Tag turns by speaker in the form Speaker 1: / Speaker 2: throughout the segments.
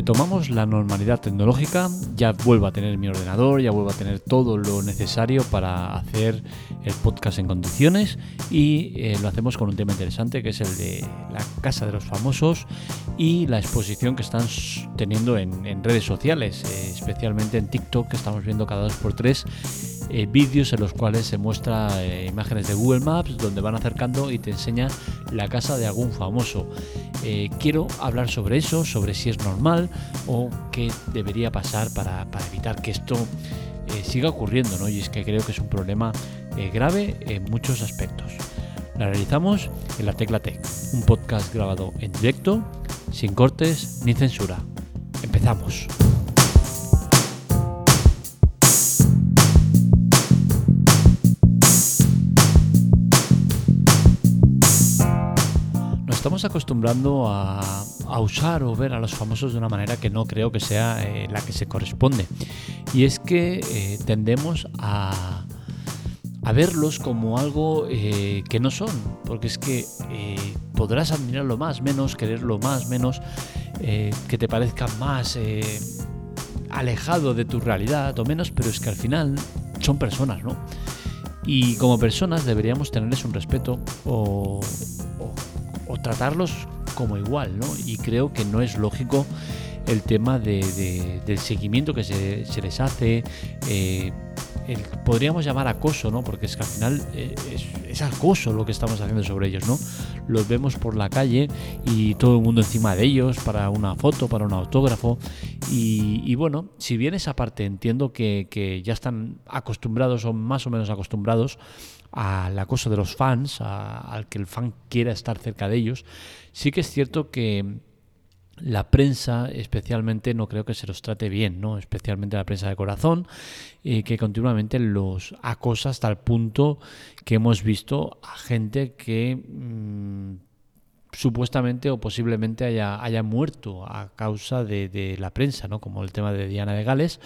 Speaker 1: retomamos la normalidad tecnológica, ya vuelvo a tener mi ordenador, ya vuelvo a tener todo lo necesario para hacer el podcast en condiciones y eh, lo hacemos con un tema interesante que es el de la Casa de los Famosos y la exposición que están teniendo en, redes sociales, eh, especialmente en TikTok que estamos viendo cada dos por tres eh, vídeos en los cuales se muestra eh, imágenes de Google Maps donde van acercando y te enseña la casa de algún famoso. Eh, quiero hablar sobre eso, sobre si es normal o qué debería pasar para, evitar que esto siga ocurriendo, ¿no? Y es que creo que es un problema grave en muchos aspectos. La realizamos en la Tecla Tech, un podcast grabado en directo, sin cortes ni censura. Empezamos. Estamos acostumbrando a, usar o ver a los famosos de una manera que no creo que sea eh, la que se corresponde. Y es que eh, tendemos a, a, verlos como algo eh, que no son. Porque es que podrás admirarlo más, menos, quererlo más, menos, que te parezca más alejado de tu realidad o menos, pero es que al final son personas, ¿no? Y como personas deberíamos tenerles un respeto o tratarlos como igual, ¿no? Y creo que no es lógico el tema de, del seguimiento que se, les hace, eh, podríamos llamar acoso, ¿no? Porque es que al final eh, es, acoso lo que estamos haciendo sobre ellos, ¿no? Los vemos por la calle y todo el mundo encima de ellos para una foto, para un autógrafo. Y, bueno, si bien esa parte entiendo que, que ya están acostumbrados o más o menos acostumbrados al acoso de los fans, al que el fan quiera estar cerca de ellos, sí que es cierto que la prensa especialmente no creo que se los trate bien, ¿no? especialmente la prensa de corazón, y que continuamente los acosa hasta el punto que hemos visto a gente que mm, supuestamente o posiblemente haya, haya muerto a causa de, de, la prensa, ¿no? como el tema de Diana de Gales,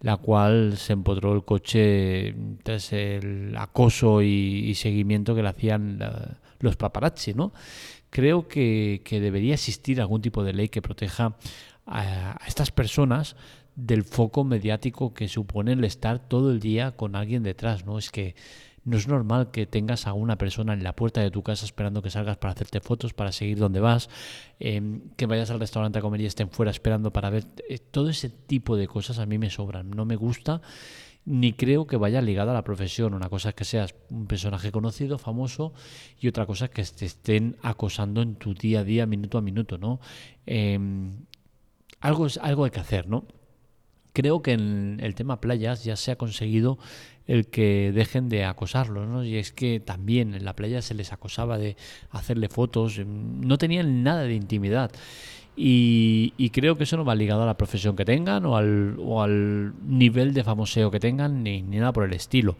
Speaker 1: la cual se empotró el coche tras el acoso y, seguimiento que le hacían los paparazzi, ¿no? Creo que, debería existir algún tipo de ley que proteja a, a estas personas del foco mediático que supone el estar todo el día con alguien detrás, ¿no? Es que no es normal que tengas a una persona en la puerta de tu casa esperando que salgas para hacerte fotos, para seguir donde vas, em, que vayas al restaurante a comer y estén fuera esperando para ver. Eh, todo ese tipo de cosas a mí me sobran. No me gusta ni creo que vaya ligado a la profesión. Una cosa es que seas un personaje conocido, famoso, y otra cosa es que te estén acosando en tu día a día, minuto a minuto, ¿no? Em, algo, algo hay que hacer, ¿no? Creo que en el tema playas ya se ha conseguido el que dejen de acosarlos, ¿no? Y es que también en la playa se les acosaba de hacerle fotos, em, no tenían nada de intimidad. Y, creo que eso no va ligado a la profesión que tengan o al, o al nivel de famoseo que tengan, ni, nada por el estilo.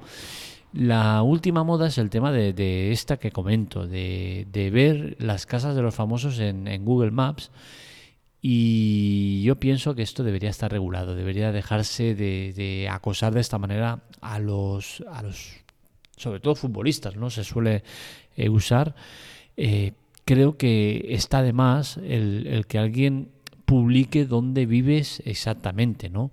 Speaker 1: La última moda es el tema de, esta que comento, de, ver las casas de los famosos en, en Google Maps y yo pienso que esto debería estar regulado, debería dejarse de, acosar de esta manera a los, a los, sobre todo futbolistas, ¿no? Se suele eh, usar. Eh, creo que está de más el, que alguien publique dónde vives exactamente, ¿no?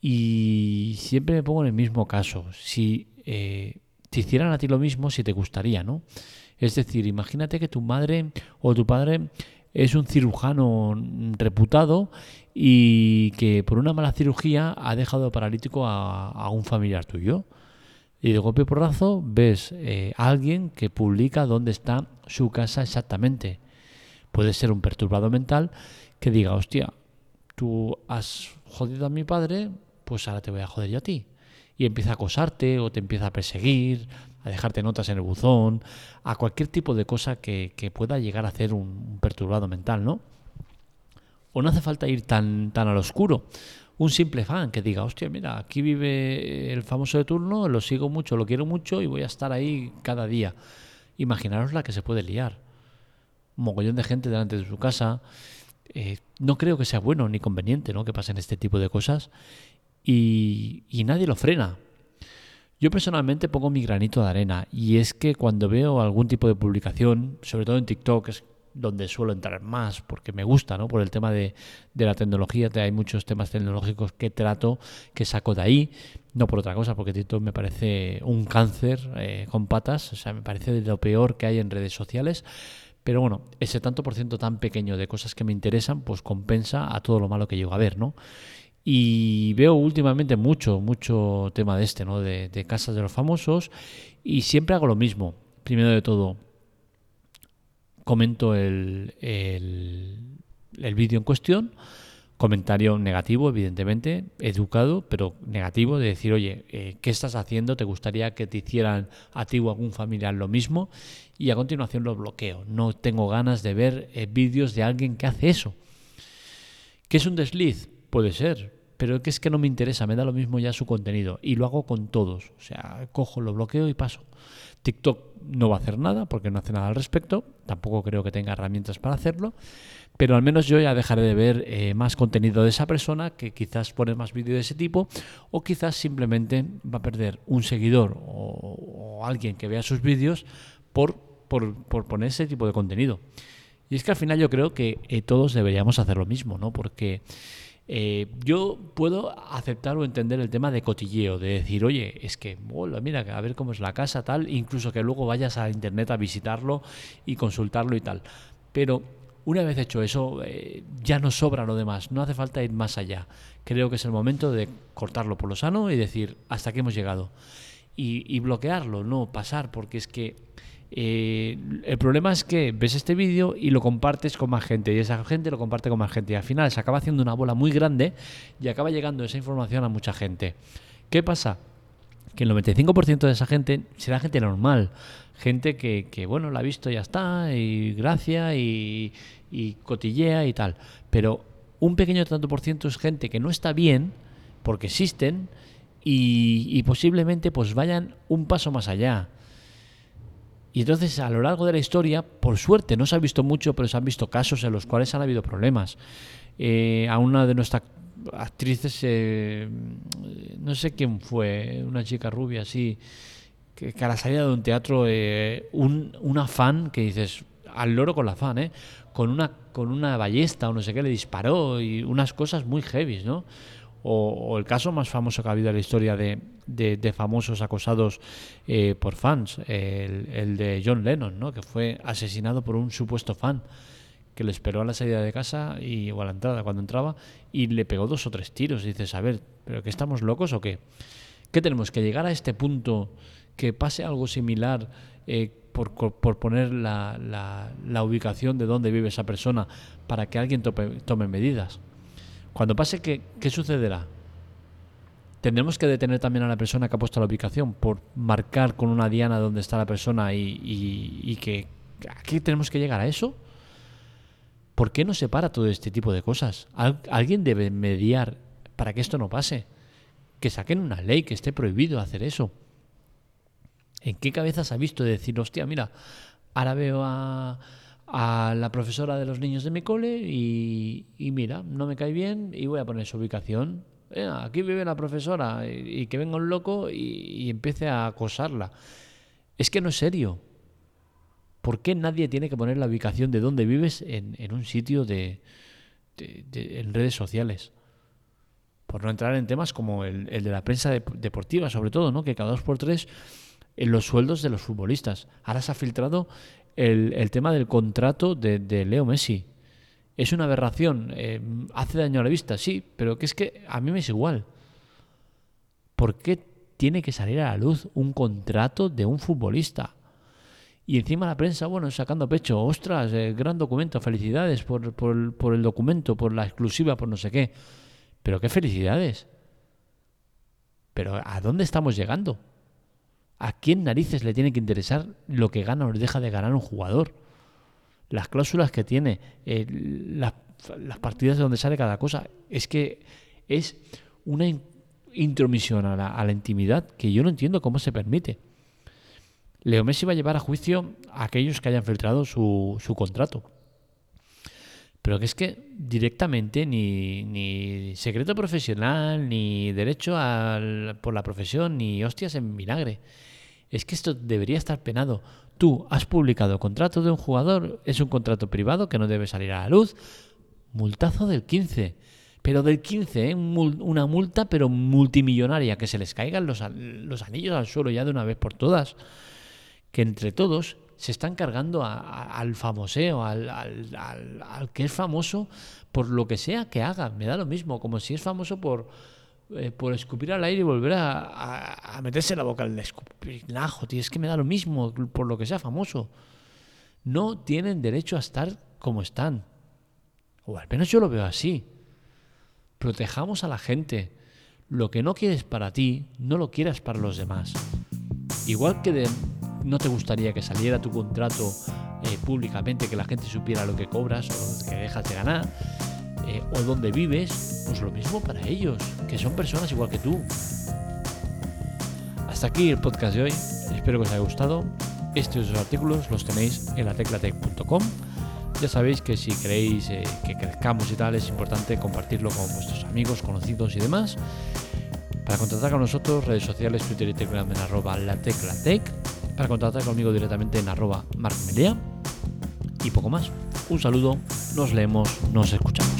Speaker 1: Y siempre me pongo en el mismo caso. Si eh, te hicieran a ti lo mismo, si te gustaría, ¿no? Es decir, imagínate que tu madre o tu padre es un cirujano reputado y que por una mala cirugía ha dejado paralítico a, un familiar tuyo. Y de golpe por porrazo ves eh, a alguien que publica dónde está su casa exactamente. Puede ser un perturbado mental que diga, hostia, tú has jodido a mi padre, pues ahora te voy a joder yo a ti. Y empieza a acosarte o te empieza a perseguir, a dejarte notas en el buzón, a cualquier tipo de cosa que, pueda llegar a hacer un, perturbado mental, ¿no? O no hace falta ir tan, tan al oscuro. Un simple fan que diga, hostia, mira, aquí vive el famoso de turno, lo sigo mucho, lo quiero mucho y voy a estar ahí cada día. Imaginaros la que se puede liar. Un mogollón de gente delante de su casa. Eh, no creo que sea bueno ni conveniente ¿no? que pasen este tipo de cosas y, y nadie lo frena. Yo personalmente pongo mi granito de arena y es que cuando veo algún tipo de publicación, sobre todo en TikTok, es donde suelo entrar más, porque me gusta, ¿no? Por el tema de, la tecnología, hay muchos temas tecnológicos que trato, que saco de ahí, no por otra cosa, porque TikTok me parece un cáncer eh, con patas, o sea, me parece de lo peor que hay en redes sociales. Pero bueno, ese tanto por ciento tan pequeño de cosas que me interesan, pues compensa a todo lo malo que llego a ver, ¿no? Y veo últimamente mucho, mucho tema de este, ¿no? De, de casas de los famosos. Y siempre hago lo mismo. Primero de todo, comento el, el, vídeo en cuestión, comentario negativo, evidentemente, educado, pero negativo, de decir, oye, eh, ¿qué estás haciendo? ¿Te gustaría que te hicieran a ti o a algún familiar lo mismo? Y a continuación lo bloqueo. No tengo ganas de ver eh, vídeos de alguien que hace eso. ¿Qué es un desliz? Puede ser, pero es que no me interesa, me da lo mismo ya su contenido. Y lo hago con todos. O sea, cojo, lo bloqueo y paso. TikTok no va a hacer nada porque no hace nada al respecto, tampoco creo que tenga herramientas para hacerlo, pero al menos yo ya dejaré de ver eh, más contenido de esa persona que quizás pone más vídeo de ese tipo o quizás simplemente va a perder un seguidor o, alguien que vea sus vídeos por, por, poner ese tipo de contenido. Y es que al final yo creo que eh, todos deberíamos hacer lo mismo, ¿no? Porque eh, yo puedo aceptar o entender el tema de cotilleo, de decir, oye, es que, hola, mira, a ver cómo es la casa, tal, incluso que luego vayas a internet a visitarlo y consultarlo y tal. Pero una vez hecho eso, eh, ya no sobra lo demás, no hace falta ir más allá. Creo que es el momento de cortarlo por lo sano y decir, hasta aquí hemos llegado. y bloquearlo, no pasar, porque es que eh, el problema es que ves este vídeo y lo compartes con más gente y esa gente lo comparte con más gente y al final se acaba haciendo una bola muy grande y acaba llegando esa información a mucha gente. ¿Qué pasa? Que el 95% de esa gente será gente normal, gente que, bueno, la ha visto y ya está, y gracia, y, cotillea y tal. Pero un pequeño tanto por ciento es gente que no está bien, porque existen, y, y posiblemente pues vayan un paso más allá y entonces a lo largo de la historia, por suerte, no se ha visto mucho, pero se han visto casos en los cuales han habido problemas. Eh, a una de nuestras actrices, eh, no sé quién fue, una chica rubia así, que, a la salida de un teatro, eh, un, una fan que dices, al loro con la fan, ¿eh? con una con una ballesta o no sé qué le disparó y unas cosas muy heavy, ¿no? O, el caso más famoso que ha habido en la historia de, de, famosos acosados eh, por fans, el, de John Lennon, ¿no? que fue asesinado por un supuesto fan que le esperó a la salida de casa y, o a la entrada cuando entraba y le pegó dos o tres tiros. Dices, a ver, ¿pero que estamos locos o qué? ¿Qué tenemos? ¿Que llegar a este punto que pase algo similar eh, por, por, poner la, la, la, ubicación de dónde vive esa persona para que alguien tome medidas? Cuando pase, ¿qué, qué sucederá? Tendremos que detener también a la persona que ha puesto la ubicación por marcar con una diana dónde está la persona y, y, que aquí tenemos que llegar a eso. ¿Por qué no se para todo este tipo de cosas? alguien debe mediar para que esto no pase. Que saquen una ley que esté prohibido hacer eso. ¿En qué cabezas ha visto decir, hostia, mira, ahora veo a, a la profesora de los niños de mi cole y, mira, no me cae bien y voy a poner su ubicación. aquí vive la profesora y, que venga un loco y, empiece a acosarla. Es que no es serio. ¿Por qué nadie tiene que poner la ubicación de dónde vives en, un sitio de, en redes sociales? Por no entrar en temas como el, de la prensa deportiva, sobre todo, ¿no? que cada dos por tres en los sueldos de los futbolistas. Ahora se ha filtrado el, tema del contrato de, Leo Messi. Es una aberración. Eh, hace daño a la vista, sí, pero que es que a mí me es igual. ¿Por qué tiene que salir a la luz un contrato de un futbolista? Y encima la prensa, bueno, sacando pecho, ostras, eh, gran documento, felicidades por, por, por el documento, por la exclusiva, por no sé qué. Pero qué felicidades. Pero ¿a dónde estamos llegando? ¿A quién narices le tiene que interesar lo que gana o deja de ganar un jugador? Las cláusulas que tiene, eh, las, partidas de donde sale cada cosa, es que es una intromisión a la, intimidad que yo no entiendo cómo se permite. Leo Messi va a llevar a juicio a aquellos que hayan filtrado su, su contrato. Pero que es que directamente ni, ni secreto profesional, ni derecho al, por la profesión, ni hostias en vinagre. Es que esto debería estar penado. Tú has publicado el contrato de un jugador, es un contrato privado que no debe salir a la luz. Multazo del 15. Pero del 15, ¿eh? una multa pero multimillonaria, que se les caigan los, los anillos al suelo ya de una vez por todas. Que entre todos se están cargando al famoseo, al, al, que es famoso por lo que sea que haga. Me da lo mismo, como si es famoso por, eh, por escupir al aire y volver a, meterse la boca al escupinajo, tío. Es que me da lo mismo por lo que sea famoso. No tienen derecho a estar como están. O al menos yo lo veo así. Protejamos a la gente. Lo que no quieres para ti, no lo quieras para los demás. Igual que de no te gustaría que saliera tu contrato eh, públicamente, que la gente supiera lo que cobras o lo que dejas de ganar, eh, o dónde vives, pues lo mismo para ellos, que son personas igual que tú. Hasta aquí el podcast de hoy, espero que os haya gustado. Estos artículos los tenéis en lateclatec.com. Ya sabéis que si queréis eh, que crezcamos y tal, es importante compartirlo con vuestros amigos, conocidos y demás. Para contactar con nosotros, redes sociales, Twitter y Telegram en arroba lateclatec para contactar conmigo directamente en arroba marcmelea y poco más. Un saludo, nos leemos, nos escuchamos.